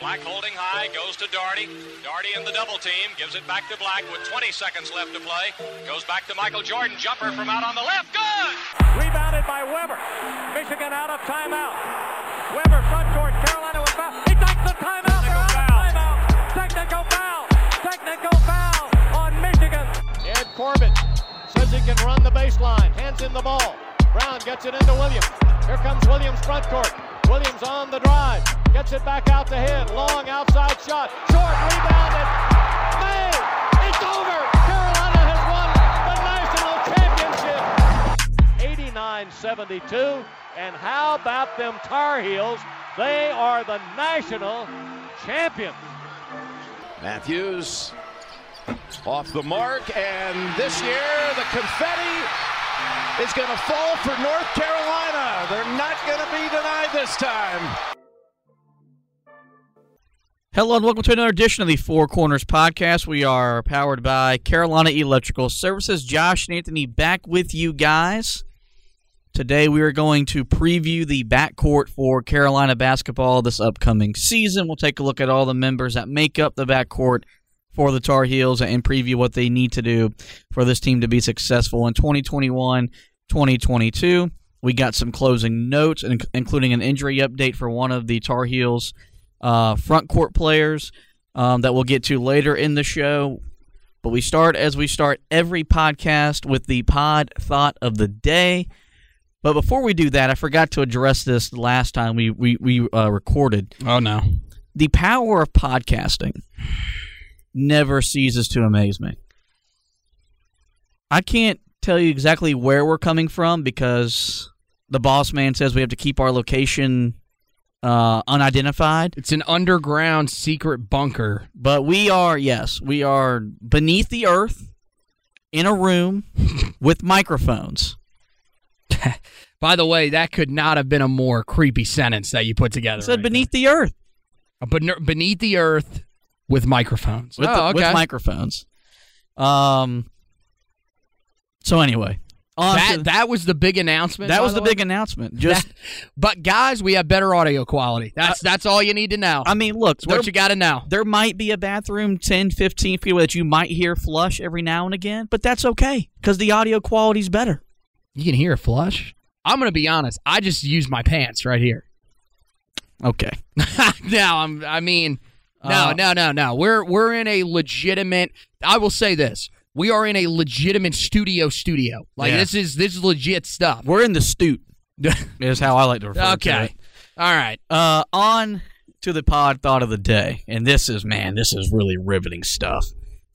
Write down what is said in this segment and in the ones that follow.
Black holding high, goes to Doherty. Doherty in the double team, gives it back to Black with 20 seconds left to play. Goes back to Michael Jordan, jumper from out on the left, good! Rebounded by Webber. Michigan out of timeout. Webber front court, Carolina with foul. He takes the timeout. They're out of timeout. Technical foul. Technical foul on Michigan. Ed Corbett says he can run the baseline. Hands in the ball. Brown gets it into Williams. Here comes Williams front court. Williams on the drive. Gets it back out to head. Long outside shot. Short rebounded. May. It's over. Carolina has won the national championship. 89-72. And how about them Tar Heels? They are the national champions. Matthews off the mark, and this year the confetti is going to fall for North Carolina. They're not going to be denied this time. Hello and welcome to another edition of the Four Corners podcast. We are powered by Carolina Electrical Services. Josh and Anthony back with you guys. Today we are going to preview the backcourt for Carolina basketball this upcoming season. We'll take a look at all the members that make up the backcourt for the Tar Heels and preview what they need to do for this team to be successful in 2021 2022. We got some closing notes, including an injury update for one of the Tar Heels uh, front court players um, that we'll get to later in the show. But we start as we start every podcast with the pod thought of the day. But before we do that, I forgot to address this the last time we we, we uh, recorded. Oh no, the power of podcasting never ceases to amaze me. I can't tell you exactly where we're coming from because the boss man says we have to keep our location uh, unidentified. It's an underground secret bunker. But we are, yes, we are beneath the earth in a room with microphones. By the way, that could not have been a more creepy sentence that you put together. I said right beneath there. the earth. Ben- beneath the earth with microphones. With, oh, the, okay. with microphones. Um. So anyway, on that that was the big announcement. that was the way? big announcement. Just, That- but guys, we have better audio quality. That's that's all you need to know. I mean, look, what you got to know. there might be a bathroom 10, 15 feet away that you might hear flush every now and again, but that's okay because the audio quality's better. You can hear a flush. I'm gonna be honest. I just use my pants right here. Okay. now I'm. I mean, no, Uh, no, no, no. We're we're in a legitimate. I will say this: we are in a legitimate studio. Studio. Like Yeah. this is this is legit stuff. We're in the stoot, is how I like to refer to it. okay. it. All right. Uh, on to the pod thought of the day. And this is, man, this is really riveting stuff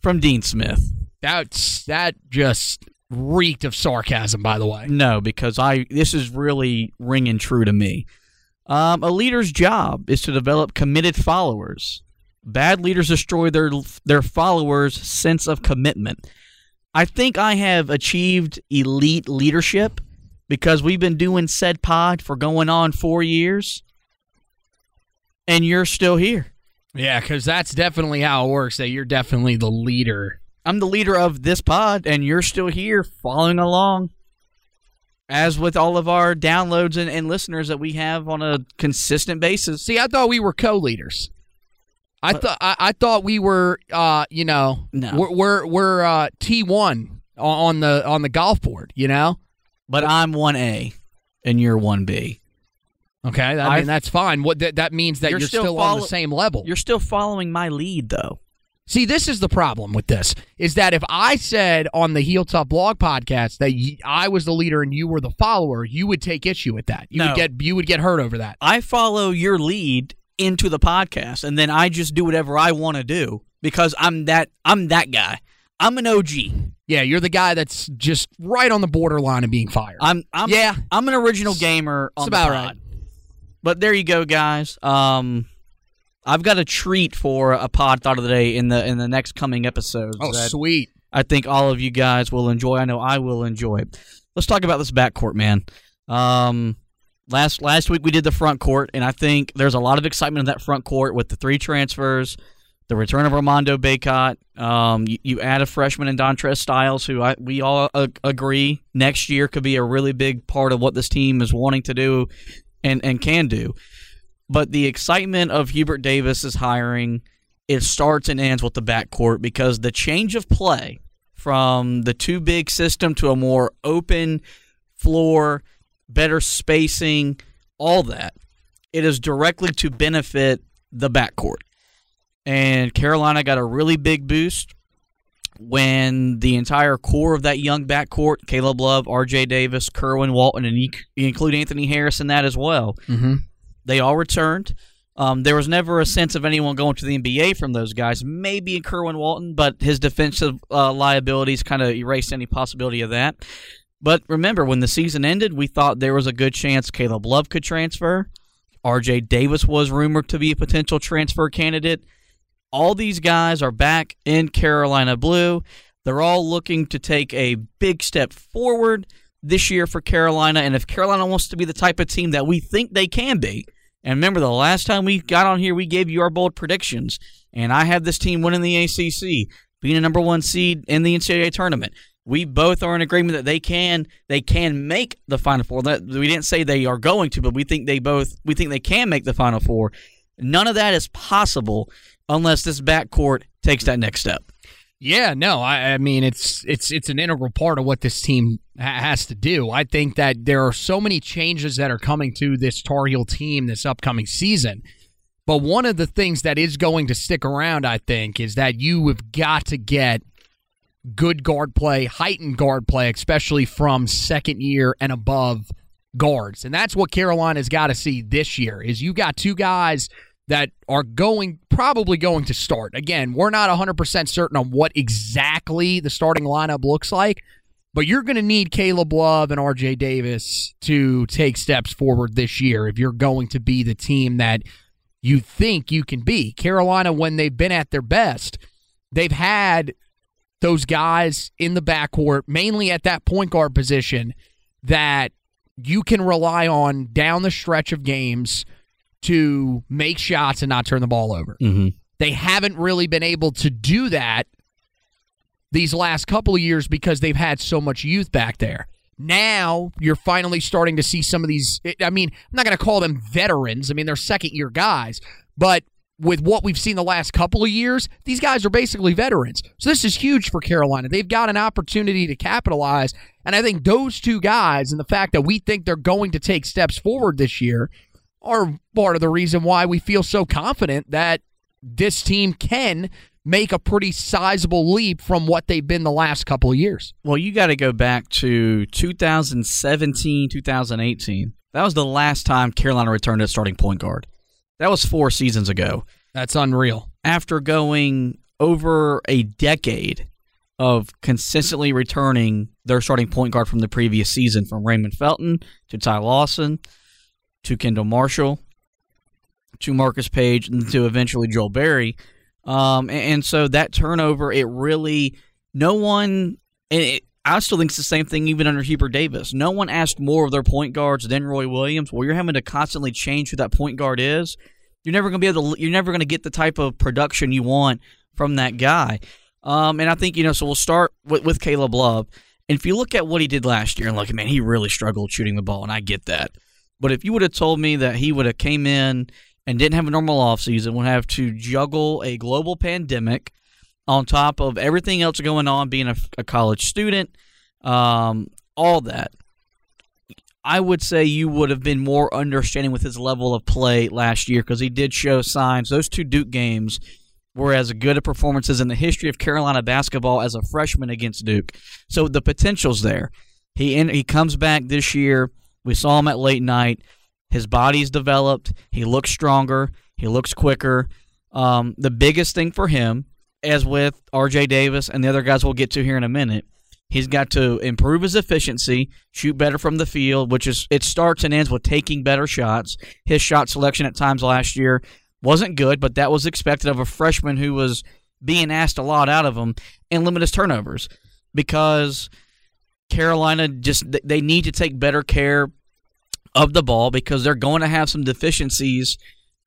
from Dean Smith. That's that just reeked of sarcasm. By the way. No, because I this is really ringing true to me. Um, a leader's job is to develop committed followers. Bad leaders destroy their their followers' sense of commitment. I think I have achieved elite leadership because we've been doing said pod for going on four years, and you're still here. Yeah, because that's definitely how it works. That you're definitely the leader. I'm the leader of this pod, and you're still here following along. As with all of our downloads and, and listeners that we have on a consistent basis. See, I thought we were co-leaders. I thought I, I thought we were, uh, you know, No. we're we're, we're uh, T one on the on the golf board. You know, But I'm 1A and you're 1B. okay. I I've- mean, that's fine. What that, that means that You're you're, still still, on follow- the same level. You're still following my lead, though. See, this is the problem with this: is that if I said on the Heel Tough Blog podcast that y- I was the leader and you were the follower, you would take issue with that. You No. would get you would get hurt over that. I follow your lead into the podcast, and then I just do whatever I want to do because I'm that I'm that guy. I'm an OG. Yeah, you're the guy that's just right on the borderline of being fired. I'm I'm Yeah. I'm an original gamer on It's about the pod. right. But there you go, guys. Um, I've got a treat for a pod thought of the day in the in the next coming episodes. oh, sweet. I think all of you guys will enjoy. I know I will enjoy. Let's talk about this backcourt, man. Um, Last last week we did the front court, and I think there's a lot of excitement in that front court with the three transfers, the return of Armando Bacot. Um, you, you add a freshman in Dontrez Styles, who I, we all uh, agree next year could be a really big part of what this team is wanting to do and, and can do. But the excitement of Hubert Davis's hiring, it starts and ends with the backcourt because the change of play from the two big system to a more open floor, better spacing, all that, it is directly to benefit the backcourt. And Carolina got a really big boost when the entire core of that young backcourt, Caleb Love, R.J. Davis, Kerwin Walton, and you include Anthony Harris in that as well, Mm-hmm. they all returned. Um, there was never a sense of anyone going to the NBA from those guys. Maybe in Kerwin Walton, but his defensive uh, liabilities kind of erased any possibility of that. But remember, when the season ended, we thought there was a good chance Caleb Love could transfer. R.J. Davis was rumored to be a potential transfer candidate. All these guys are back in Carolina Blue. They're all looking to take a big step forward this year for Carolina. And if Carolina wants to be the type of team that we think they can be, and remember the last time we got on here, we gave you our bold predictions, and I had this team winning the ACC, being a number one seed in the NCAA tournament. We both are in agreement that they can they can make the Final Four. That we didn't say they are going to, but we think they both we think they can make the Final Four. None of that is possible unless this backcourt takes that next step. Yeah, no, I, I mean it's it's it's an integral part of what this team ha- has to do. I think that there are so many changes that are coming to this Tar Heel team this upcoming season. But one of the things that is going to stick around, I think, is that you have got to get good guard play, heightened guard play, especially from second year and above guards. And that's what Carolina's got to see this year is you've got two guys that are going probably going to start. Again, we're not 100% certain on what exactly the starting lineup looks like, but you're going to need Caleb Love and RJ Davis to take steps forward this year if you're going to be the team that you think you can be. Carolina when they've been at their best, they've had those guys in the backcourt, mainly at that point guard position, that you can rely on down the stretch of games to make shots and not turn the ball over. Mm-hmm. They haven't really been able to do that these last couple of years because they've had so much youth back there. Now you're finally starting to see some of these. I mean, I'm not going to call them veterans. I mean, they're second year guys, but with what we've seen the last couple of years, these guys are basically veterans. So this is huge for Carolina. They've got an opportunity to capitalize. And I think those two guys and the fact that we think they're going to take steps forward this year are part of the reason why we feel so confident that this team can make a pretty sizable leap from what they've been the last couple of years. Well, you got to go back to 2017, 2018. That was the last time Carolina returned at starting point guard. That was four seasons ago. That's unreal. After going over a decade of consistently returning their starting point guard from the previous season, from Raymond Felton to Ty Lawson to Kendall Marshall to Marcus Paige and to eventually Joel Berry. Um, and, and so that turnover, it really, no one, and it, I still think it's the same thing even under Hubert Davis. No one asked more of their point guards than Roy Williams. Well, you're having to constantly change who that point guard is. You're never going to be able to. You're never going to get the type of production you want from that guy. Um, and I think you know. So we'll start with, with Caleb Love. And if you look at what he did last year, and look, man, he really struggled shooting the ball, and I get that. But if you would have told me that he would have came in and didn't have a normal offseason, would have to juggle a global pandemic on top of everything else going on, being a, a college student, um, all that. I would say you would have been more understanding with his level of play last year because he did show signs. Those two Duke games were as good a performances in the history of Carolina basketball as a freshman against Duke. So the potential's there. He in, he comes back this year. We saw him at late night. His body's developed. He looks stronger. He looks quicker. Um, the biggest thing for him, as with R.J. Davis and the other guys we'll get to here in a minute, he's got to improve his efficiency, shoot better from the field, which is it starts and ends with taking better shots. His shot selection at times last year wasn't good, but that was expected of a freshman who was being asked a lot out of him, and limit his turnovers because Carolina just they need to take better care of the ball because they're going to have some deficiencies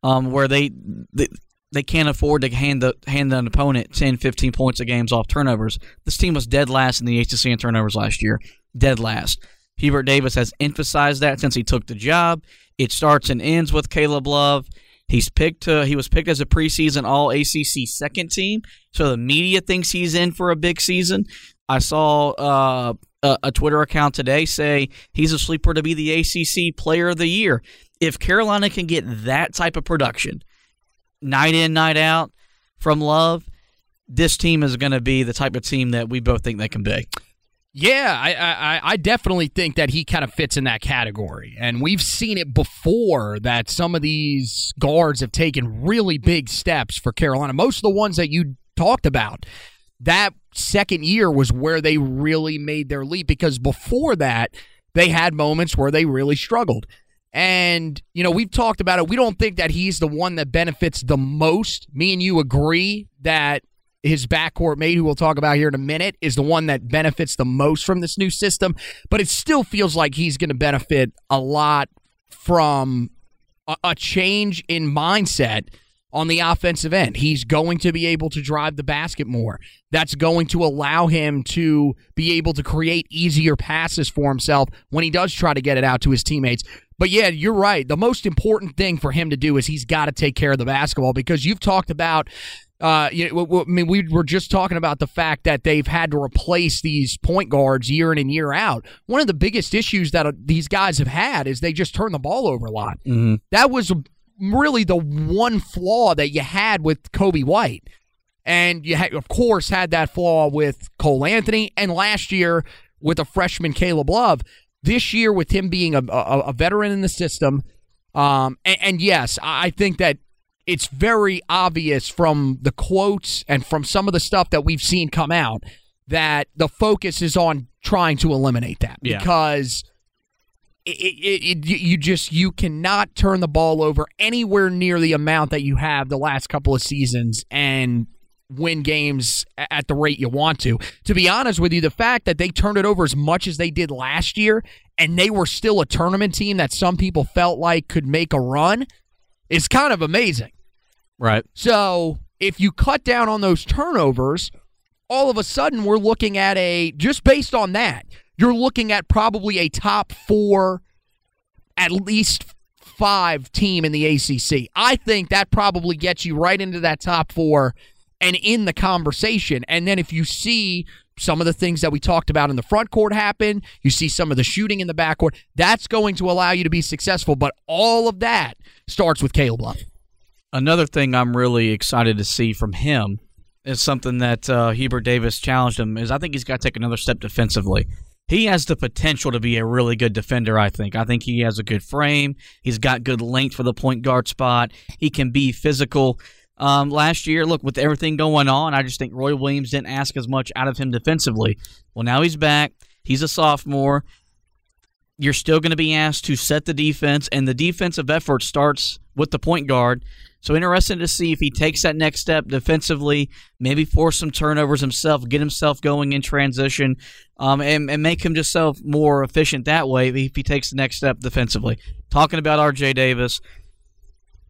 um, where they, they they can't afford to hand the hand an opponent 10, 15 points a games off turnovers. This team was dead last in the ACC in turnovers last year. Dead last. Hubert Davis has emphasized that since he took the job. It starts and ends with Caleb Love. He's picked. Uh, he was picked as a preseason All ACC second team, so the media thinks he's in for a big season. I saw uh, a, a Twitter account today say he's a sleeper to be the ACC Player of the Year. If Carolina can get that type of production, night in, night out from Love, this team is going to be the type of team that we both think they can be. Yeah, I, I, I definitely think that he kind of fits in that category. And we've seen it before that some of these guards have taken really big steps for Carolina. Most of the ones that you talked about, that second year was where they really made their leap because before that, they had moments where they really struggled. And, you know, we've talked about it. We don't think that he's the one that benefits the most. Me and you agree that his backcourt mate, who we'll talk about here in a minute, is the one that benefits the most from this new system. But it still feels like he's going to benefit a lot from a, a change in mindset on the offensive end. He's going to be able to drive the basket more. That's going to allow him to be able to create easier passes for himself when he does try to get it out to his teammates. But yeah, you're right. The most important thing for him to do is he's got to take care of the basketball because you've talked about uh, you know, I mean, we were just talking about the fact that they've had to replace these point guards year in and year out. One of the biggest issues that uh, these guys have had is they just turn the ball over a lot. Mm-hmm. That was really the one flaw that you had with Coby White. And you, had, of course, had that flaw with Cole Anthony, and last year with a freshman Caleb Love. This year, with him being a, a, a veteran in the system, um, and, and yes, I think that it's very obvious from the quotes and from some of the stuff that we've seen come out that the focus is on trying to eliminate that Yeah. because it, it, it, you just you cannot turn the ball over anywhere near the amount that you have the last couple of seasons and win games at the rate you want to. To be honest with you, the fact that they turned it over as much as they did last year and they were still a tournament team that some people felt like could make a run is kind of amazing. Right. So if you cut down on those turnovers, all of a sudden we're looking at a just based on that, you're looking at probably a top four, at least five team in the ACC. I think that probably gets you right into that top four and in the conversation. And then if you see some of the things that we talked about in the front court happen, you see some of the shooting in the backcourt, that's going to allow you to be successful. But all of that starts with Caleb Love. Another thing I'm really excited to see from him is something that uh, Hubert Davis challenged him is I think he's got to take another step defensively. He has the potential to be a really good defender, I think. I think he has a good frame. He's got good length for the point guard spot. He can be physical. Um, last year, look, with everything going on, I just think Roy Williams didn't ask as much out of him defensively. Well, now he's back. He's a sophomore. You're still going to be asked to set the defense, and the defensive effort starts with the point guard. So interesting to see if he takes that next step defensively, maybe force some turnovers himself, get himself going in transition, um, and, and make himself more efficient that way if he takes the next step defensively. Talking about R.J. Davis,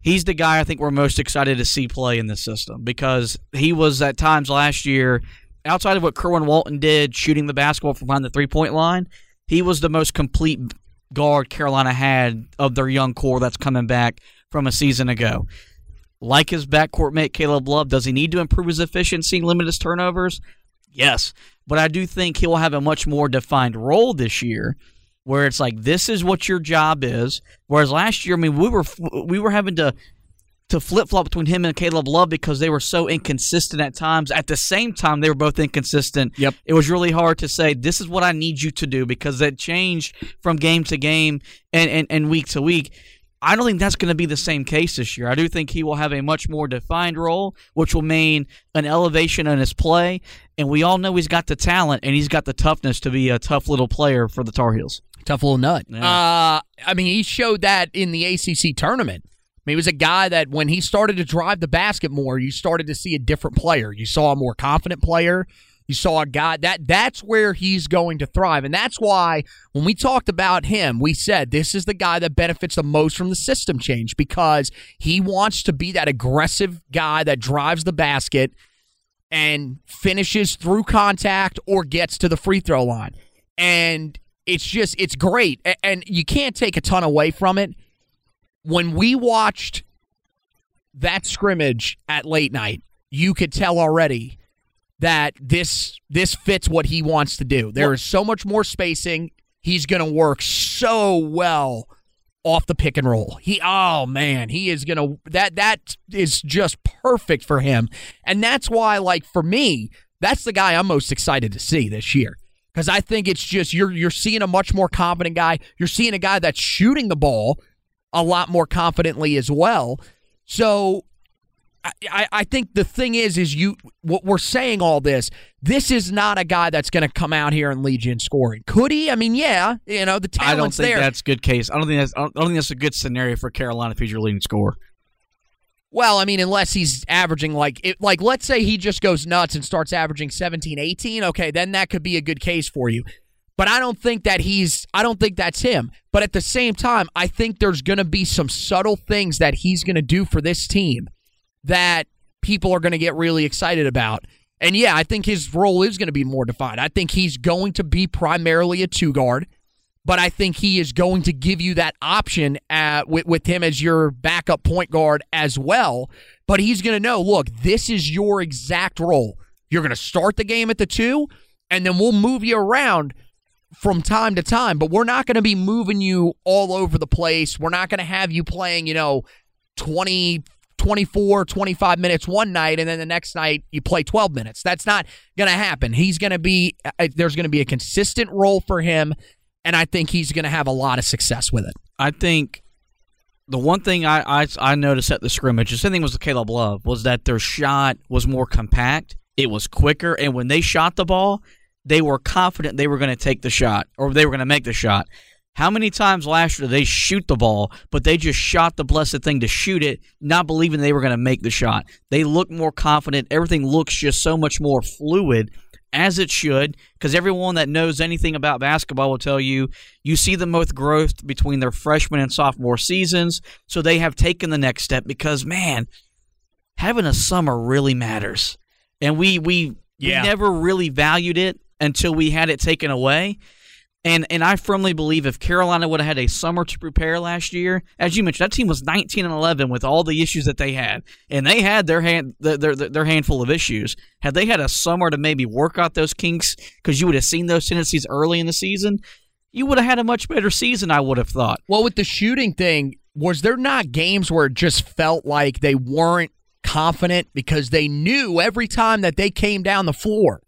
he's the guy I think we're most excited to see play in this system because he was at times last year, outside of what Kerwin Walton did, shooting the basketball from behind the three point line, he was the most complete guard Carolina had of their young core that's coming back from a season ago. Like his backcourt mate Caleb Love, does he need to improve his efficiency, and limit his turnovers? Yes, but I do think he'll have a much more defined role this year, where it's like this is what your job is. Whereas last year, I mean, we were we were having to to flip flop between him and Caleb Love because they were so inconsistent at times. At the same time, they were both inconsistent. Yep. It was really hard to say this is what I need you to do because that changed from game to game and, and, and week to week. I don't think that's going to be the same case this year. I do think he will have a much more defined role, which will mean an elevation in his play. And we all know he's got the talent and he's got the toughness to be a tough little player for the Tar Heels. Tough little nut. Yeah. Uh, I mean, he showed that in the ACC tournament. I mean, he was a guy that when he started to drive the basket more, you started to see a different player. You saw a more confident player. You saw a guy that that's where he's going to thrive. And that's why when we talked about him, we said this is the guy that benefits the most from the system change because he wants to be that aggressive guy that drives the basket and finishes through contact or gets to the free throw line. And it's just it's great. And you can't take a ton away from it. When we watched that scrimmage at late night, you could tell already that this this fits what he wants to do. There is so much more spacing. He's going to work so well off the pick and roll. He oh man, he is going to that that is just perfect for him. And that's why like for me, that's the guy I'm most excited to see this year. Cuz I think it's just you're you're seeing a much more confident guy. You're seeing a guy that's shooting the ball a lot more confidently as well. So I, I think the thing is, is you what we're saying all this. This is not a guy that's going to come out here and lead you in scoring. Could he? I mean, yeah, you know the talent's I don't think there. that's a good case. I don't think that's I don't, I don't think that's a good scenario for Carolina if he's your leading scorer. Well, I mean, unless he's averaging like it, like let's say he just goes nuts and starts averaging 17, 18, okay, then that could be a good case for you. But I don't think that he's I don't think that's him. But at the same time, I think there's going to be some subtle things that he's going to do for this team that people are going to get really excited about. And yeah, I think his role is going to be more defined. I think he's going to be primarily a two guard, but I think he is going to give you that option at, with, with him as your backup point guard as well. But he's going to know look, this is your exact role. You're going to start the game at the two, and then we'll move you around from time to time, but we're not going to be moving you all over the place. We're not going to have you playing, you know, 20 24, 25 minutes one night, and then the next night you play 12 minutes. That's not going to happen. He's going to be, uh, there's going to be a consistent role for him, and I think he's going to have a lot of success with it. I think the one thing I, I, I noticed at the scrimmage, the same thing was with Caleb Love, was that their shot was more compact, it was quicker, and when they shot the ball, they were confident they were going to take the shot or they were going to make the shot. How many times last year did they shoot the ball, but they just shot the blessed thing to shoot it, not believing they were going to make the shot? They look more confident. Everything looks just so much more fluid, as it should, because everyone that knows anything about basketball will tell you you see the most growth between their freshman and sophomore seasons. So they have taken the next step because, man, having a summer really matters. And we, we, Yeah. we never really valued it until we had it taken away. And and I firmly believe if Carolina would have had a summer to prepare last year, as you mentioned, that team was 19 and 11 with all the issues that they had, and they had their hand their their, their handful of issues. Had they had a summer to maybe work out those kinks, because you would have seen those tendencies early in the season, you would have had a much better season. I would have thought. Well, with the shooting thing, was there not games where it just felt like they weren't confident because they knew every time that they came down the floor,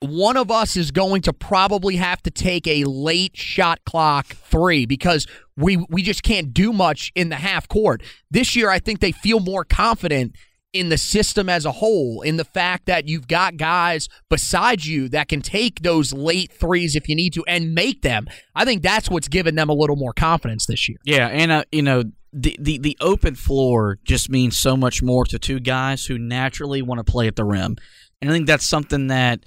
one of us is going to probably have to take a late shot clock three because we we just can't do much in the half court. This year I think they feel more confident in the system as a whole, in the fact that you've got guys beside you that can take those late threes if you need to and make them. I think that's what's given them a little more confidence this year. Yeah, and uh, you know the, the the open floor just means so much more to two guys who naturally want to play at the rim, and I think that's something that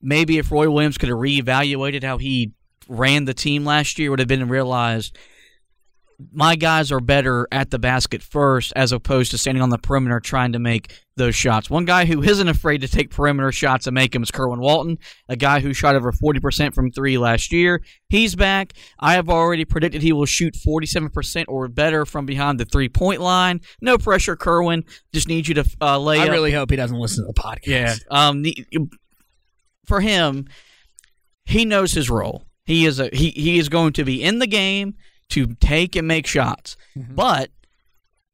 maybe if Roy Williams could have reevaluated how he ran the team last year, would have been realized my guys are better at the basket first as opposed to standing on the perimeter trying to make those shots. One guy who isn't afraid to take perimeter shots and make them is Kerwin Walton, a guy who shot over 40% from three last year. He's back. I have already predicted he will shoot 47% or better from behind the three point line. No pressure, Kerwin. Just need you to uh, lay I up. really hope he doesn't listen to the podcast. Yeah. Um. For him, he knows his role. He is a he. He is going to be in the game to take and make shots, but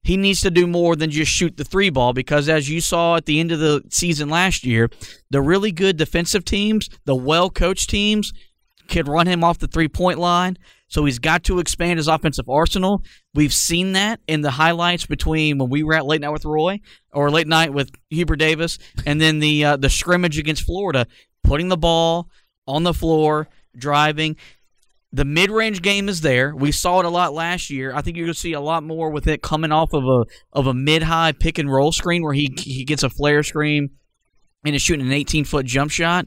he needs to do more than just shoot the three ball because, as you saw at the end of the season last year, the really good defensive teams, the well coached teams, could run him off the three point line. So he's got to expand his offensive arsenal. We've seen that in the highlights between when we were at late night with Roy or late night with Hubert Davis, and then the uh, the scrimmage against Florida, putting the ball on the floor, driving. The mid range game is there. We saw it a lot last year. I think you're going to see a lot more with it coming off of a of a mid high pick and roll screen where he he gets a flare screen and is shooting an 18 foot jump shot.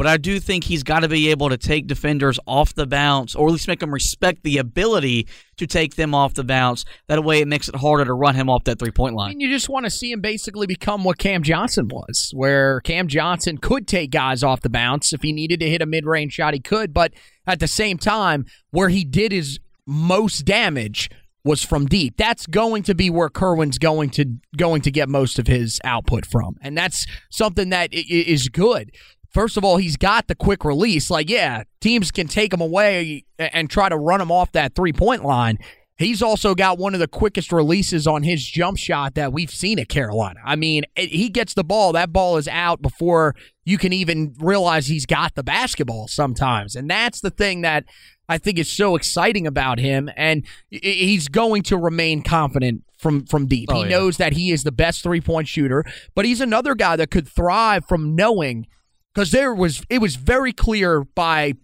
But I do think he's got to be able to take defenders off the bounce, or at least make them respect the ability to take them off the bounce. That way, it makes it harder to run him off that three point line. And you just want to see him basically become what Cam Johnson was, where Cam Johnson could take guys off the bounce. If he needed to hit a mid range shot, he could. But at the same time, where he did his most damage was from deep. That's going to be where Kerwin's going to going to get most of his output from, and that's something that is good. First of all, he's got the quick release. Like, yeah, teams can take him away and try to run him off that three point line. He's also got one of the quickest releases on his jump shot that we've seen at Carolina. I mean, he gets the ball, that ball is out before you can even realize he's got the basketball sometimes. And that's the thing that I think is so exciting about him. And he's going to remain confident from from deep. Oh, he yeah. knows that he is the best three point shooter, but he's another guy that could thrive from knowing because there was it was very clear by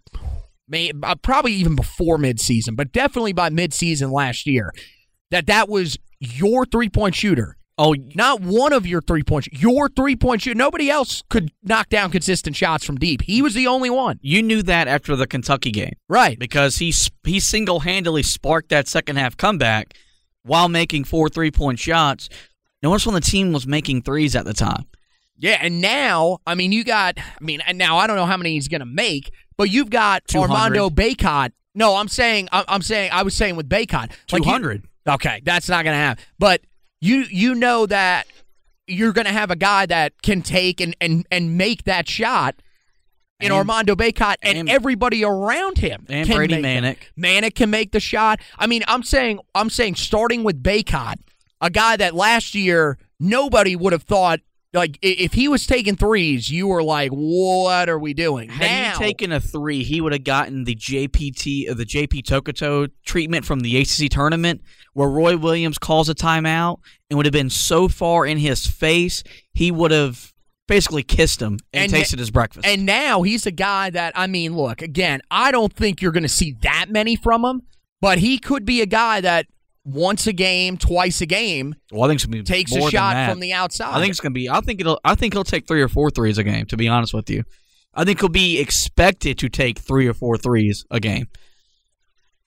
uh, probably even before midseason, but definitely by midseason last year that that was your three point shooter. Oh, not one of your three point your three point shooter. Nobody else could knock down consistent shots from deep. He was the only one. You knew that after the Kentucky game, right? Because he he single handedly sparked that second half comeback while making four three point shots. Notice when the team was making threes at the time. Yeah, and now, I mean, you got, I mean, and now I don't know how many he's going to make, but you've got 200. Armando Bacot. No, I'm saying, I'm saying, I was saying with Bacot. Like 200. You, okay, that's not going to happen. But you you know that you're going to have a guy that can take and, and, and make that shot in and, Armando Bacot and, and, everybody around him. And Brady Manek. Manic can make the shot. I mean, I'm saying I'm saying starting with Bacot, a guy that last year nobody would have thought like if he was taking threes, you were like, "What are we doing?" Had now, he taken a three, he would have gotten the JPT, uh, the JP Tokoto treatment from the ACC tournament, where Roy Williams calls a timeout and would have been so far in his face, he would have basically kissed him and, and tasted his breakfast. And now he's a guy that I mean, look again. I don't think you're going to see that many from him, but he could be a guy that once a game, twice a game. Well, I think it's gonna be takes a shot from the outside. I think it's gonna be. I think it'll. I think he'll take three or four threes a game. To be honest with you, I think he'll be expected to take three or four threes a game.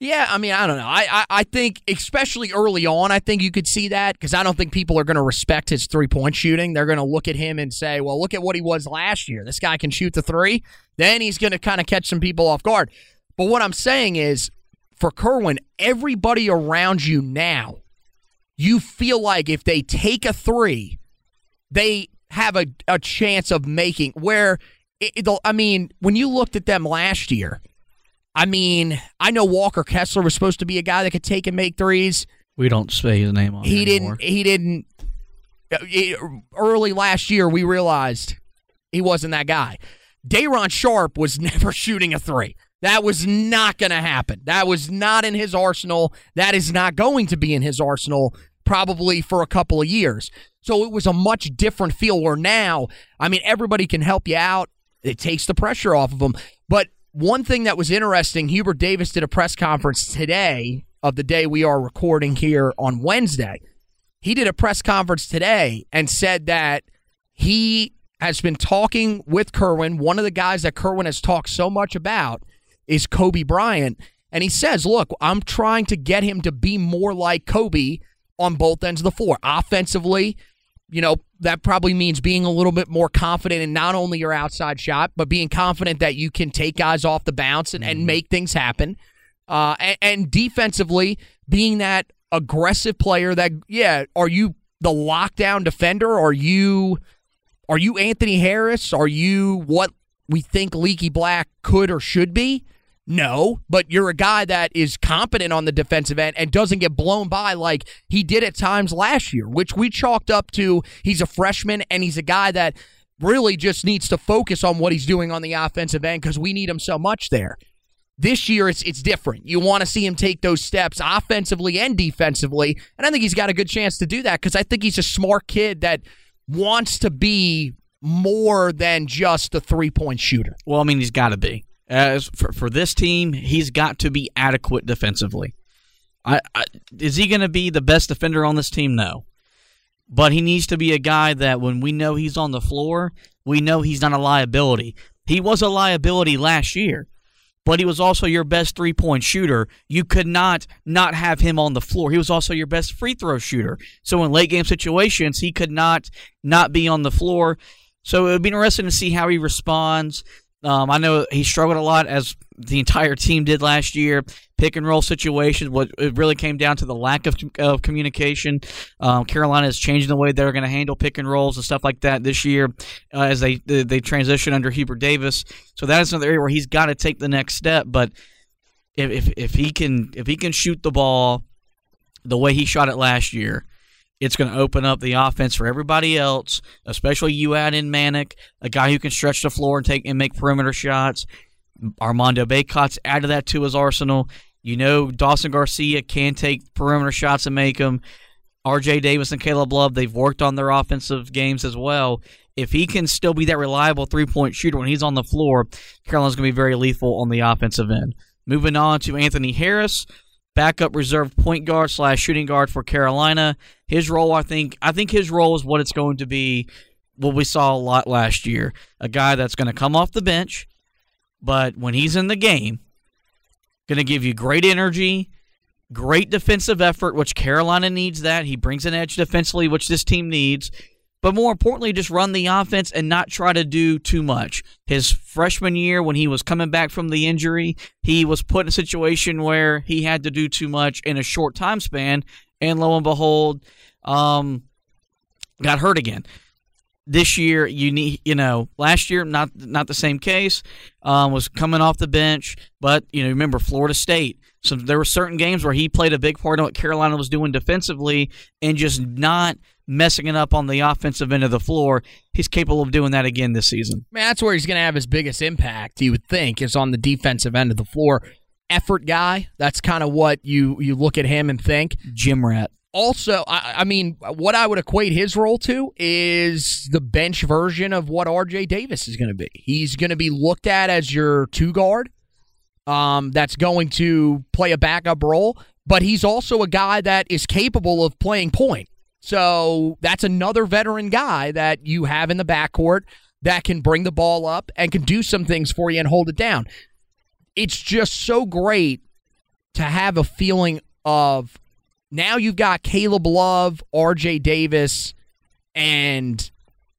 Yeah, I mean, I don't know. I, I, I think, especially early on, I think you could see that because I don't think people are going to respect his three point shooting. They're going to look at him and say, well, look at what he was last year. This guy can shoot the three. Then he's going to kind of catch some people off guard. But what I'm saying is, for Kerwin, everybody around you now, you feel like if they take a three, they have a, a chance of making where it, I mean, when you looked at them last year, I mean, I know Walker Kessler was supposed to be a guy that could take and make threes. We don't say his name on. He didn't. He didn't. Uh, early last year, we realized he wasn't that guy. Day'Ron Sharp was never shooting a three. That was not going to happen. That was not in his arsenal. That is not going to be in his arsenal probably for a couple of years. So it was a much different feel where now, I mean, everybody can help you out. It takes the pressure off of them. But one thing that was interesting, Hubert Davis did a press conference today of the day we are recording here on Wednesday. He did a press conference today and said that he has been talking with Kerwin, one of the guys that Kerwin has talked so much about is Kobe Bryant. And he says, look, I'm trying to get him to be more like Kobe on both ends of the floor. Offensively, you know, that probably means being a little bit more confident in not only your outside shot, but being confident that you can take guys off the bounce and, and mm-hmm. make things happen. Uh, and, and defensively, being that aggressive player that, yeah, are you the lockdown defender? Are you are you Anthony Harris? Are you what we think Leaky Black could or should be? No, but you're a guy that is competent on the defensive end and doesn't get blown by like he did at times last year, which we chalked up to he's a freshman and he's a guy that really just needs to focus on what he's doing on the offensive end because we need him so much there. This year it's it's different. You want to see him take those steps offensively and defensively, and I think he's got a good chance to do that because I think he's a smart kid that wants to be more than just a three point shooter. Well, I mean, he's got to be. As for, for this team, he's got to be adequate defensively. I, I, is he going to be the best defender on this team? No. But he needs to be a guy that when we know he's on the floor, we know he's not a liability. He was a liability last year, but he was also your best three point shooter. You could not not have him on the floor. He was also your best free throw shooter. So in late game situations, he could not not be on the floor. So it would be interesting to see how he responds. Um, I know he struggled a lot as the entire team did last year. Pick and roll situations. What it really came down to the lack of, of communication. Um, Carolina is changing the way they're going to handle pick and rolls and stuff like that this year uh, as they they transition under Hubert Davis. So that is another area where he's got to take the next step. But if, if if he can if he can shoot the ball the way he shot it last year, it's going to open up the offense for everybody else, especially you add in Manek, a guy who can stretch the floor and take and make perimeter shots. Armando Bacot's added that to his arsenal. You know, Dawson Garcia can take perimeter shots and make them. RJ Davis and Caleb Love, they've worked on their offensive games as well. If he can still be that reliable three point shooter when he's on the floor, Carolina's going to be very lethal on the offensive end. Moving on to Anthony Harris, backup reserve point guard slash shooting guard for Carolina. His role, I think, I think his role is what it's going to be. What we saw a lot last year, a guy that's going to come off the bench, but when he's in the game, going to give you great energy, great defensive effort, which Carolina needs that. He brings an edge defensively, which this team needs. But more importantly, just run the offense and not try to do too much. His freshman year, when he was coming back from the injury, he was put in a situation where he had to do too much in a short time span. And lo and behold, um, got hurt again this year you need you know last year not not the same case um, was coming off the bench but you know remember Florida State so there were certain games where he played a big part in what Carolina was doing defensively and just not messing it up on the offensive end of the floor he's capable of doing that again this season Man, that's where he's going to have his biggest impact you would think is on the defensive end of the floor effort guy that's kind of what you you look at him and think gym rat also, I, I, mean, what I would equate his role to is the bench version of what RJ Davis is going to be. He's going to be looked at as your two guard um, that's going to play a backup role, but he's also a guy that is capable of playing point. So that's another veteran guy that you have in the backcourt that can bring the ball up and can do some things for you and hold it down. It's just so great to have a feeling of now you've got Caleb Love, RJ Davis, and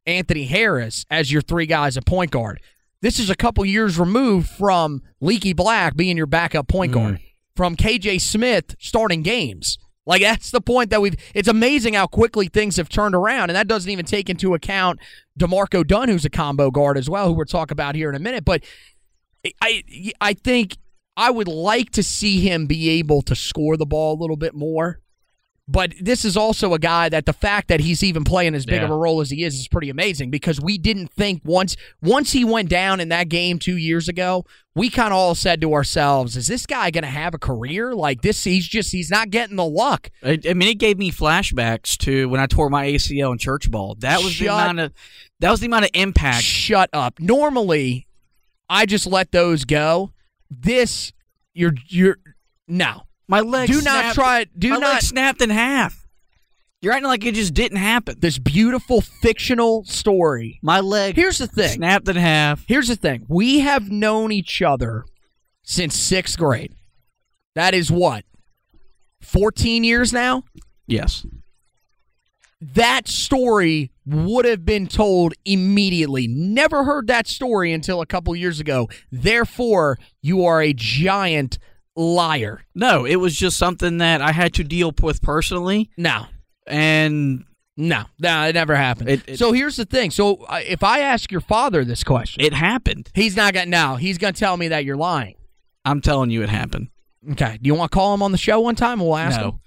Anthony Harris as your three guys at point guard. This is a couple years removed from Leaky Black being your backup point guard, mm. from KJ Smith starting games. Like that's the point that we've. It's amazing how quickly things have turned around, and that doesn't even take into account D'Marco Dunn, who's a combo guard as well, who we'll talk about here in a minute. But I, I think I would like to see him be able to score the ball a little bit more. But this is also a guy that the fact that he's even playing as big yeah. of a role as he is is pretty amazing because we didn't think once once he went down in that game two years ago, we kind of all said to ourselves, "Is this guy going to have a career like this? He's just he's not getting the luck." I, I, mean, it gave me flashbacks to when I tore my ACL in church ball. That was Shut, the amount of that was the amount of impact. Shut up. Normally, I just let those go. This you're you're no my leg. Do snapped, not try. It, do my not leg snapped in half. You're acting like it just didn't happen. This beautiful fictional story. My leg. Here's the thing. Snapped in half. Here's the thing. We have known each other since sixth grade. That is what. 14 years now? Yes. That story would have been told immediately. Never heard that story until a couple years ago. Therefore, you are a giant liar. No, it was just something that I had to deal with personally. No. And no, no, it never happened. It, it, so here's the thing. So uh, if I ask your father this question, it happened. He's not gonna. No, he's gonna tell me that you're lying. I'm telling you, it happened. Okay. Do you want to call him on the show one time? We'll ask no. him.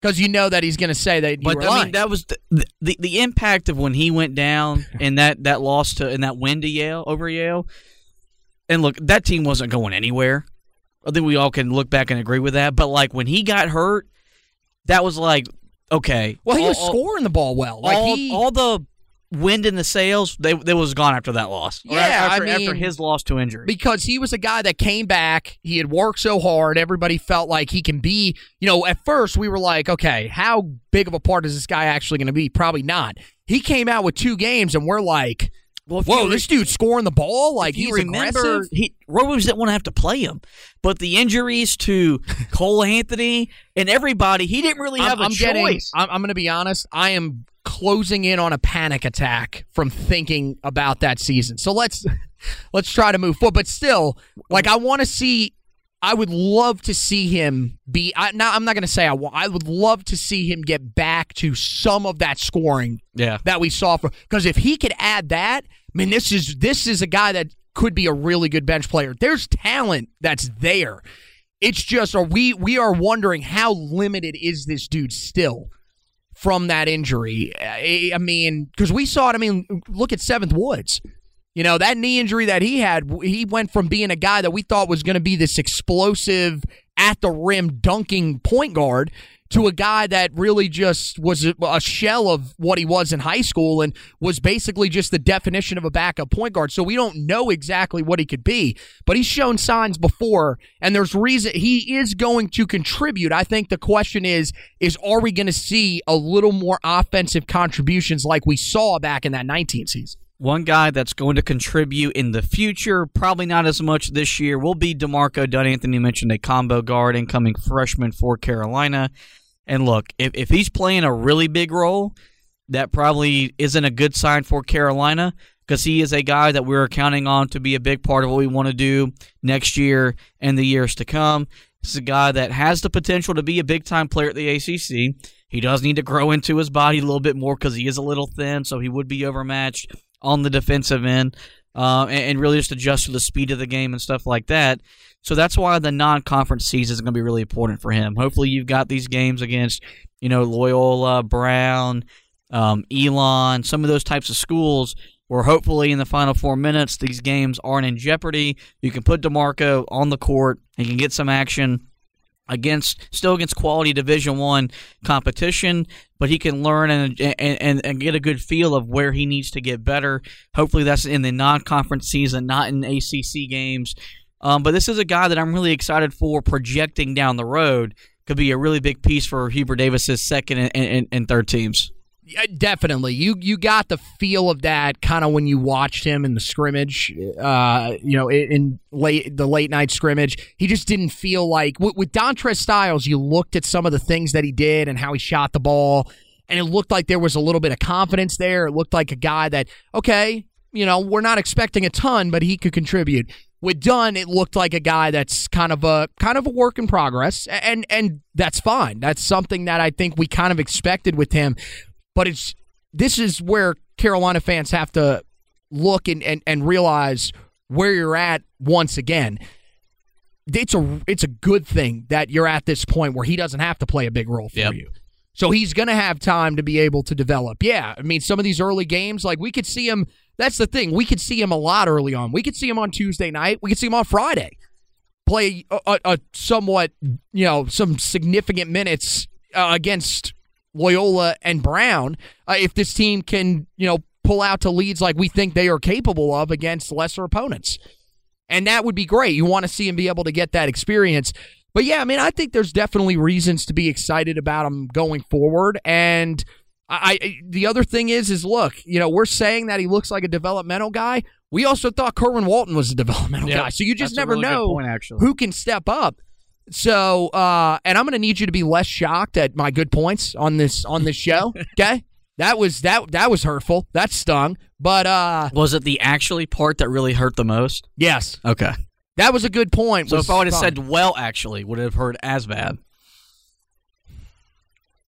Because you know that he's going to say that. but I lying. mean, that was the, the, the impact of when he went down and that that loss to and that win to Yale over Yale. And look, that team wasn't going anywhere. I think we all can look back and agree with that. But like when he got hurt, that was like okay. Well, he all, was scoring the ball well. Like all, he, all the wind in the sails, they they was gone after that loss. Yeah, after, I mean, after his loss to injury, because he was a guy that came back. He had worked so hard. Everybody felt like he can be. You know, at first we were like, okay, how big of a part is this guy actually going to be? Probably not. He came out with two games, and we're like Well, Whoa, you- this dude's scoring the ball like he's remember, aggressive. he Roy Williams didn't want to have to play him, but the injuries to Cole Anthony and everybody, he didn't really have I'm, a I'm choice. getting. I'm, I'm going to be honest. I am closing in on a panic attack from thinking about that season. So let's let's try to move forward. But still, like I want to see. I would love to see him be. I, now I'm not going to say I want. I would love to see him get back to some of that scoring yeah, that we saw for because if he could add that, I mean, this is this is a guy that could be a really good bench player. There's talent that's there. It's just are we we are wondering how limited is this dude still from that injury? I, I mean, because we saw it. I mean, look at Seventh Woods. You know that knee injury that he had. He went from being a guy that we thought was going to be this explosive at the rim dunking point guard to a guy that really just was a, shell of what he was in high school and was basically just the definition of a backup point guard. So we don't know exactly what he could be, but he's shown signs before and there's reason he is going to contribute. I think the question is is are we going to see a little more offensive contributions like we saw back in that 19 season? One guy that's going to contribute in the future, probably not as much this year, will be D'Marco Dunn. Anthony mentioned a combo guard, incoming freshman for Carolina. And look, if, if he's playing a really big role, that probably isn't a good sign for Carolina because he is a guy that we're counting on to be a big part of what we want to do next year and the years to come. This is a guy that has the potential to be a big time player at the ACC. He does need to grow into his body a little bit more because he is a little thin, so he would be overmatched on the defensive end, uh, and, and really just adjust to the speed of the game and stuff like that. So that's why the non-conference season is going to be really important for him. Hopefully, you've got these games against, you know, Loyola, Brown, um, Elon, some of those types of schools where hopefully in the final four minutes these games aren't in jeopardy. You can put D'Marco on the court. He can get some action against still against quality Division One competition, but he can learn and, and and get a good feel of where he needs to get better. Hopefully, that's in the non-conference season, not in ACC games. Um, but this is a guy that I'm really excited for projecting down the road. Could be a really big piece for Hubert Davis's second and, and, and third teams. Yeah, definitely. You you got the feel of that kind of when you watched him in the scrimmage. Uh, you know, in, in late the late night scrimmage, he just didn't feel like with, with Dontrez Styles. You looked at some of the things that he did and how he shot the ball, and it looked like there was a little bit of confidence there. It looked like a guy that okay, you know, we're not expecting a ton, but he could contribute. With Dunn, it looked like a guy that's kind of a kind of a work in progress, and and that's fine. That's something that I think we kind of expected with him but it's this is where Carolina fans have to look and, and, and realize where you're at once again. It's a it's a good thing that you're at this point where he doesn't have to play a big role for Yep. you. So he's going to have time to be able to develop. Yeah, I mean some of these early games like we could see him that's the thing. We could see him a lot early on. We could see him on Tuesday night. We could see him on Friday. Play a, a, a somewhat, you know, some significant minutes uh, against Loyola and Brown uh, if this team can, you know, pull out to leads like we think they are capable of against lesser opponents. And that would be great. You want to see him be able to get that experience. But yeah, I mean, I think there's definitely reasons to be excited about him going forward. And I, I the other thing is, is look, you know, we're saying that he looks like a developmental guy. We also thought Kerwin Walton was a developmental Yeah, guy. So you just never really know point, actually. who can step up. So, uh, and I'm going to need you to be less shocked at my good points on this on this show. Okay, that was that that was hurtful. That stung. But uh, Was it the actually part that really hurt the most? yes, Okay. that was a good point. So if I would have said well, actually, would it have hurt as bad?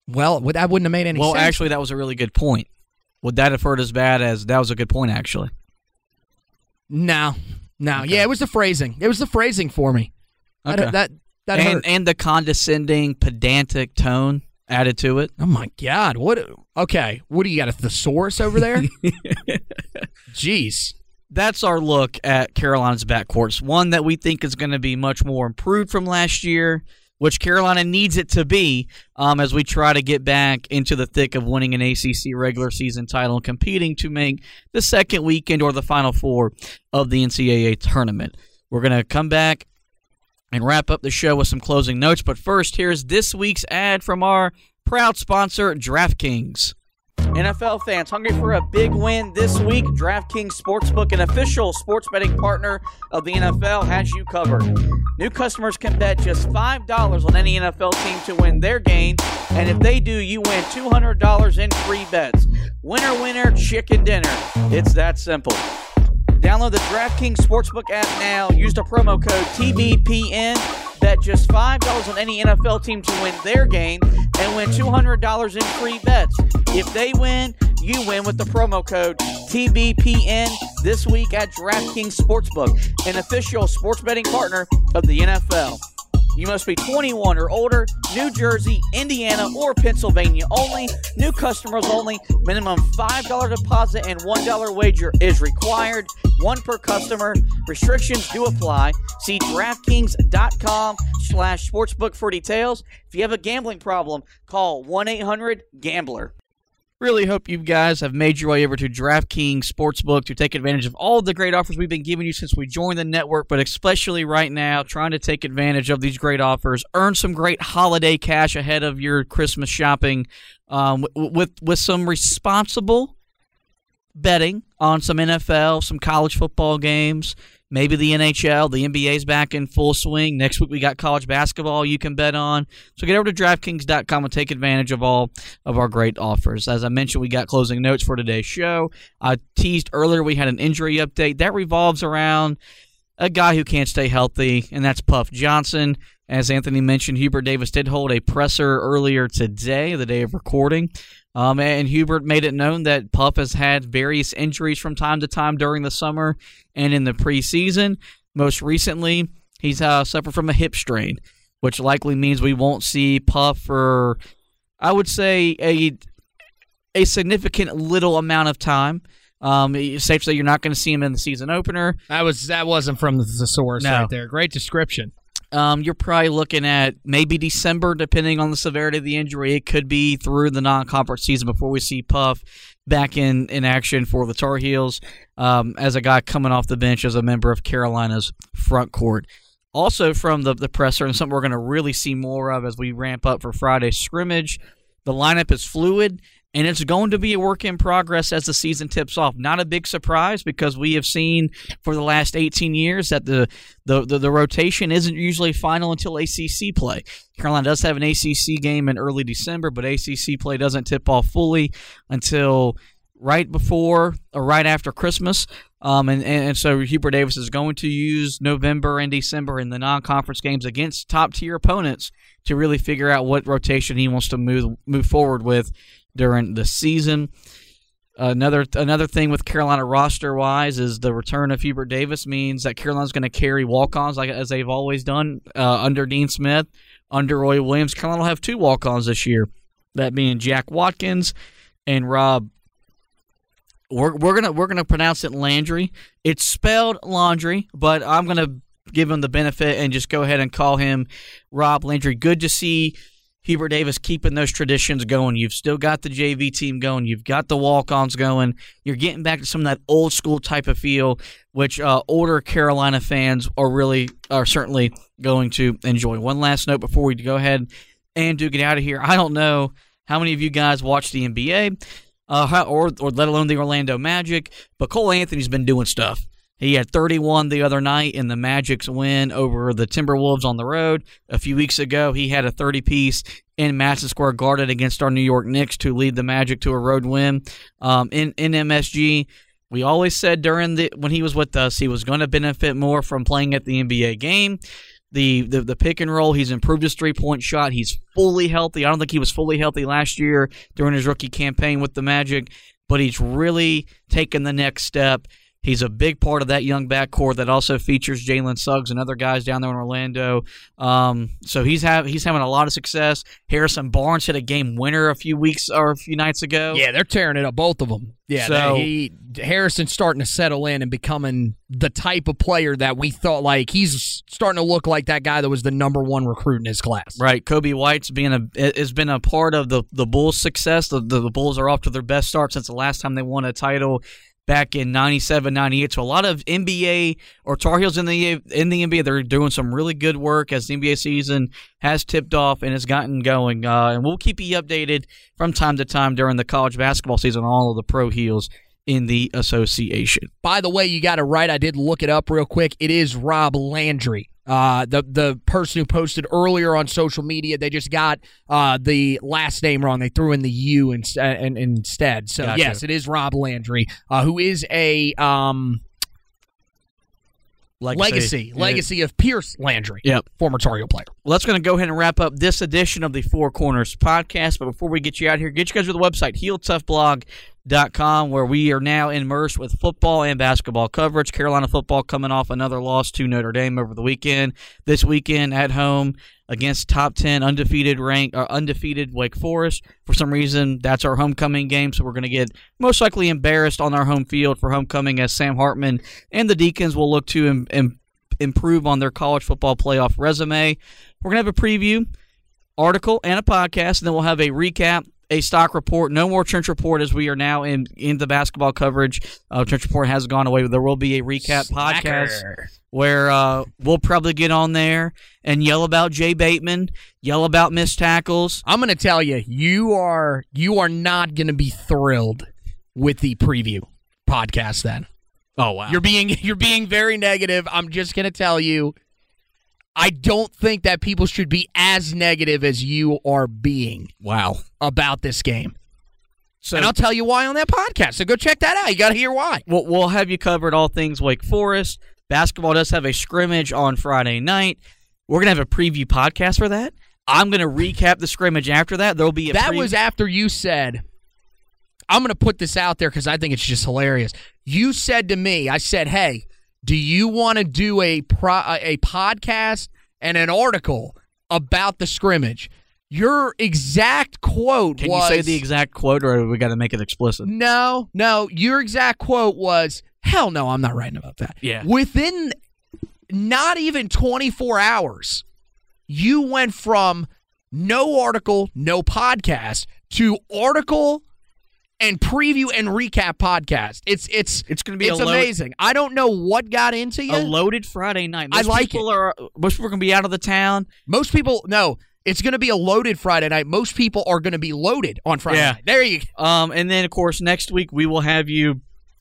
well, would- that wouldn't have made any sense. Well, sense. actually, that was a really good point. Would that have hurt as bad as that was a good point? Actually, no, no. Yeah, it was the phrasing. It was the phrasing for me. Okay. that that and hurt. and the condescending, pedantic tone added to it. Oh my God! What? Okay, what do you got? A thesaurus over there? Jeez. That's our look at Carolina's backcourts. One that we think is going to be much more improved from last year, which Carolina needs it to be um, as we try to get back into the thick of winning an ACC regular season title and competing to make the second weekend or the final four of the NCAA tournament. We're going to come back and wrap up the show with some closing notes. But first, here's this week's ad from our proud sponsor, DraftKings. NFL fans hungry for a big win this week? DraftKings Sportsbook, an official sports betting partner of the NFL, has you covered. New customers can bet just $5 on any NFL team to win their game, and if they do, you win $200 in free bets. Winner, winner, chicken dinner. It's that simple. Download the DraftKings Sportsbook app now. Use the promo code TBPN. Bet just $5 on any NFL team to win their game and win $200 in free bets. If they win, you win with the promo code TBPN this week at DraftKings Sportsbook, an official sports betting partner of the NFL. You must be 21 or older, New Jersey, Indiana, or Pennsylvania only. New customers only. Minimum $5 deposit and $1 wager is required. One per customer. Restrictions do apply. See DraftKings.com slash sportsbook for details. If you have a gambling problem, call 1-800-GAMBLER. Really hope you guys have made your way over to DraftKings Sportsbook to take advantage of all the great offers we've been giving you since we joined the network, but especially right now, trying to take advantage of these great offers. Earn some great holiday cash ahead of your Christmas shopping um, with with some responsible betting on some NFL, some college football games, maybe the NHL, the NBA's back in full swing. Next week we got college basketball you can bet on. So get over to DraftKings.com and take advantage of all of our great offers. As I mentioned, we got closing notes for today's show. I teased earlier we had an injury update that revolves around a guy who can't stay healthy, and that's Puff Johnson. As Anthony mentioned, Hubert Davis did hold a presser earlier today, the day of recording. Um, and Hubert made it known that Puff has had various injuries from time to time during the summer and in the preseason. Most recently, he's uh, suffered from a hip strain, which likely means we won't see Puff for, I would say, a a significant little amount of time. Um, it's safe to say you're not going to see him in the season opener. That was that wasn't from the source No. right there. Great description. Um, you're probably looking at maybe December, depending on the severity of the injury. It could be through the non-conference season before we see Puff back in, in action for the Tar Heels um, as a guy coming off the bench as a member of Carolina's front court. Also from the, the presser, and something we're going to really see more of as we ramp up for Friday's scrimmage, the lineup is fluid and it's going to be a work in progress as the season tips off. Not a big surprise because we have seen for the last 18 years that the the, the, the rotation isn't usually final until ACC play. Carolina does have an ACC game in early December, but ACC play doesn't tip off fully until right before or right after Christmas. Um, and, and so Hubert Davis is going to use November and December in the non-conference games against top-tier opponents to really figure out what rotation he wants to move move forward with during the season. Another another thing with Carolina roster wise is the return of Hubert Davis means that Carolina's going to carry walk-ons like as they've always done uh, under Dean Smith, under Roy Williams. Carolina will have two walk-ons this year, that being Jack Watkins and Rob. We're, we're gonna we're gonna pronounce it Landry. It's spelled laundry, but I'm gonna give him the benefit and just go ahead and call him Rob Landry. Good to see Hubert Davis keeping those traditions going. You've still got the JV team going. You've got the walk-ons going. You're getting back to some of that old school type of feel, which uh, older Carolina fans are really are certainly going to enjoy. One last note before we go ahead and do get out of here. I don't know how many of you guys watch the NBA, uh, or or let alone the Orlando Magic, but Cole Anthony's been doing stuff. He had 31 the other night in the Magic's win over the Timberwolves on the road. A few weeks ago, he had a 30 piece in Madison Square Garden against our New York Knicks to lead the Magic to a road win um, in in MSG. We always said during the when he was with us, he was going to benefit more from playing at the NBA game. The, the the pick and roll, he's improved his three point shot. He's fully healthy. I don't think he was fully healthy last year during his rookie campaign with the Magic, but he's really taken the next step. He's a big part of that young backcourt that also features Jalen Suggs and other guys down there in Orlando. Um, so he's have he's having a lot of success. Harrison Barnes hit a game winner a few weeks or a few nights ago. Yeah, they're tearing it up, both of them. Yeah, So- he Harrison's starting to settle in and becoming the type of player that we thought like he's starting to look like that guy that was the number one recruit in his class. Right, Coby White's being a has been a part of the the Bulls' success. The, the the Bulls are off to their best start since the last time they won a title back in 97, 98. So a lot of NBA or Tar Heels in the in the NBA, they're doing some really good work as the NBA season has tipped off and has gotten going. Uh, and we'll keep you updated from time to time during the college basketball season on all of the pro heels in the association. By the way, you got it right. I did look it up real quick. It is Rob Landry. Uh, the the person who posted earlier on social media, they just got uh, the last name wrong. They threw in the U in, uh, in, instead. So Gotcha. yes, it is Rob Landry, uh, who is a um, legacy legacy, of Pierce Landry, Yep. former Tar Heel player. Well, that's going to go ahead and wrap up this edition of the Four Corners podcast. But before we get you out here, get you guys to the website, heeltoughblog.com, where we are now immersed with football and basketball coverage. Carolina football coming off another loss to Notre Dame over the weekend. This weekend at home against top 10 undefeated rank or uh, undefeated Wake Forest. For some reason, that's our homecoming game, so we're going to get most likely embarrassed on our home field for homecoming as Sam Hartman and the Deacons will look to im- im- improve on their college football playoff resume. We're going to have a preview, article, and a podcast, and then we'll have a recap, a stock report. No more Trench Report as we are now in, in the basketball coverage. Uh, Trench Report has gone away. but There will be a recap podcast where uh, we'll probably get on there and yell about Jay Bateman, yell about missed tackles. I'm going to tell you, you are you are not going to be thrilled with the preview podcast. Then Oh, wow. you're being you're being very negative. I'm just going to tell you, I don't think that people should be as negative as you are being wow. about this game. So and I'll tell you why on that podcast. So go check that out. You got to hear why. we'll, we'll have you covered all things Wake Forest. Basketball does have a scrimmage on Friday night. We're going to have a preview podcast for that. I'm going to recap the scrimmage after that. There'll be a That pre- was after you said, I'm going to put this out there because I think it's just hilarious. You said to me, I said, hey, do you want to do a, pro- a podcast and an article about the scrimmage? Your exact quote Can was you say the exact quote, or we got to make it explicit? No, no. Your exact quote was, hell no, I'm not writing about that. Yeah. Within not even 24 hours, you went from no article, no podcast to article and preview and recap podcast. It's it's It's going to be it's load- amazing. I don't know what got into you. a loaded Friday night. I Most like people Are, most people are going to be out of the town. Most people no, it's going to be a loaded Friday night. Most people are going to be loaded on Friday Yeah. night. There you go. Um, and then, of course, next week we will have you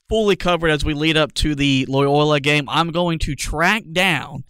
fully covered as we lead up to the Loyola game. I'm going to track down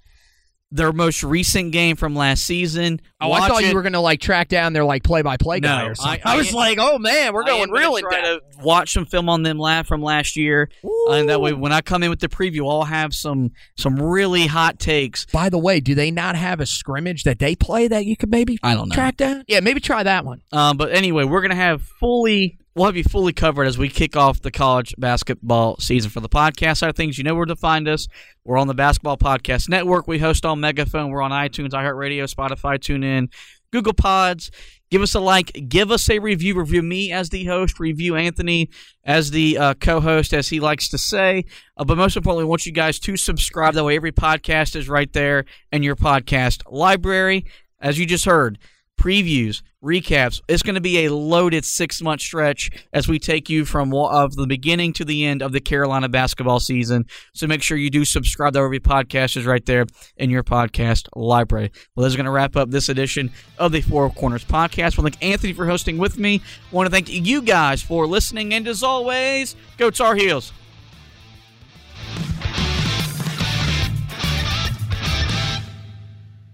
their most recent game from last season. Oh, I thought it. you were going to like track down their like play-by-play guy No, or something. I- I, I was like, oh man, we're I going real in depth. to watch some film on them la- from last year, uh, and that way when I come in with the preview, I'll have some some really hot takes. By the way, do they not have a scrimmage that they play that you could maybe I don't know. track down? Yeah, maybe try that one. Um, but anyway, we're gonna have fully we'll have you fully covered as we kick off the college basketball season for the podcast side of things. You know where to find us. We're on the Basketball Podcast Network. We host on Megaphone. We're on iTunes, iHeartRadio, Spotify, TuneIn, Google Pods. Give us a like. Give us a review. Review me as the host. Review Anthony as the uh, co-host, as he likes to say. Uh, but most importantly, we want you guys to subscribe. That way, every podcast is right there in your podcast library. As you just heard, previews, recaps. It's going to be a loaded six month stretch as we take you from of the beginning to the end of the Carolina basketball season. So make sure you do subscribe. That every podcast is right there in your podcast library. Well, this is going to wrap up this edition of the Four Corners podcast. Want to thank Anthony for hosting with me. I want to thank you guys for listening. And as always, go Tar Heels.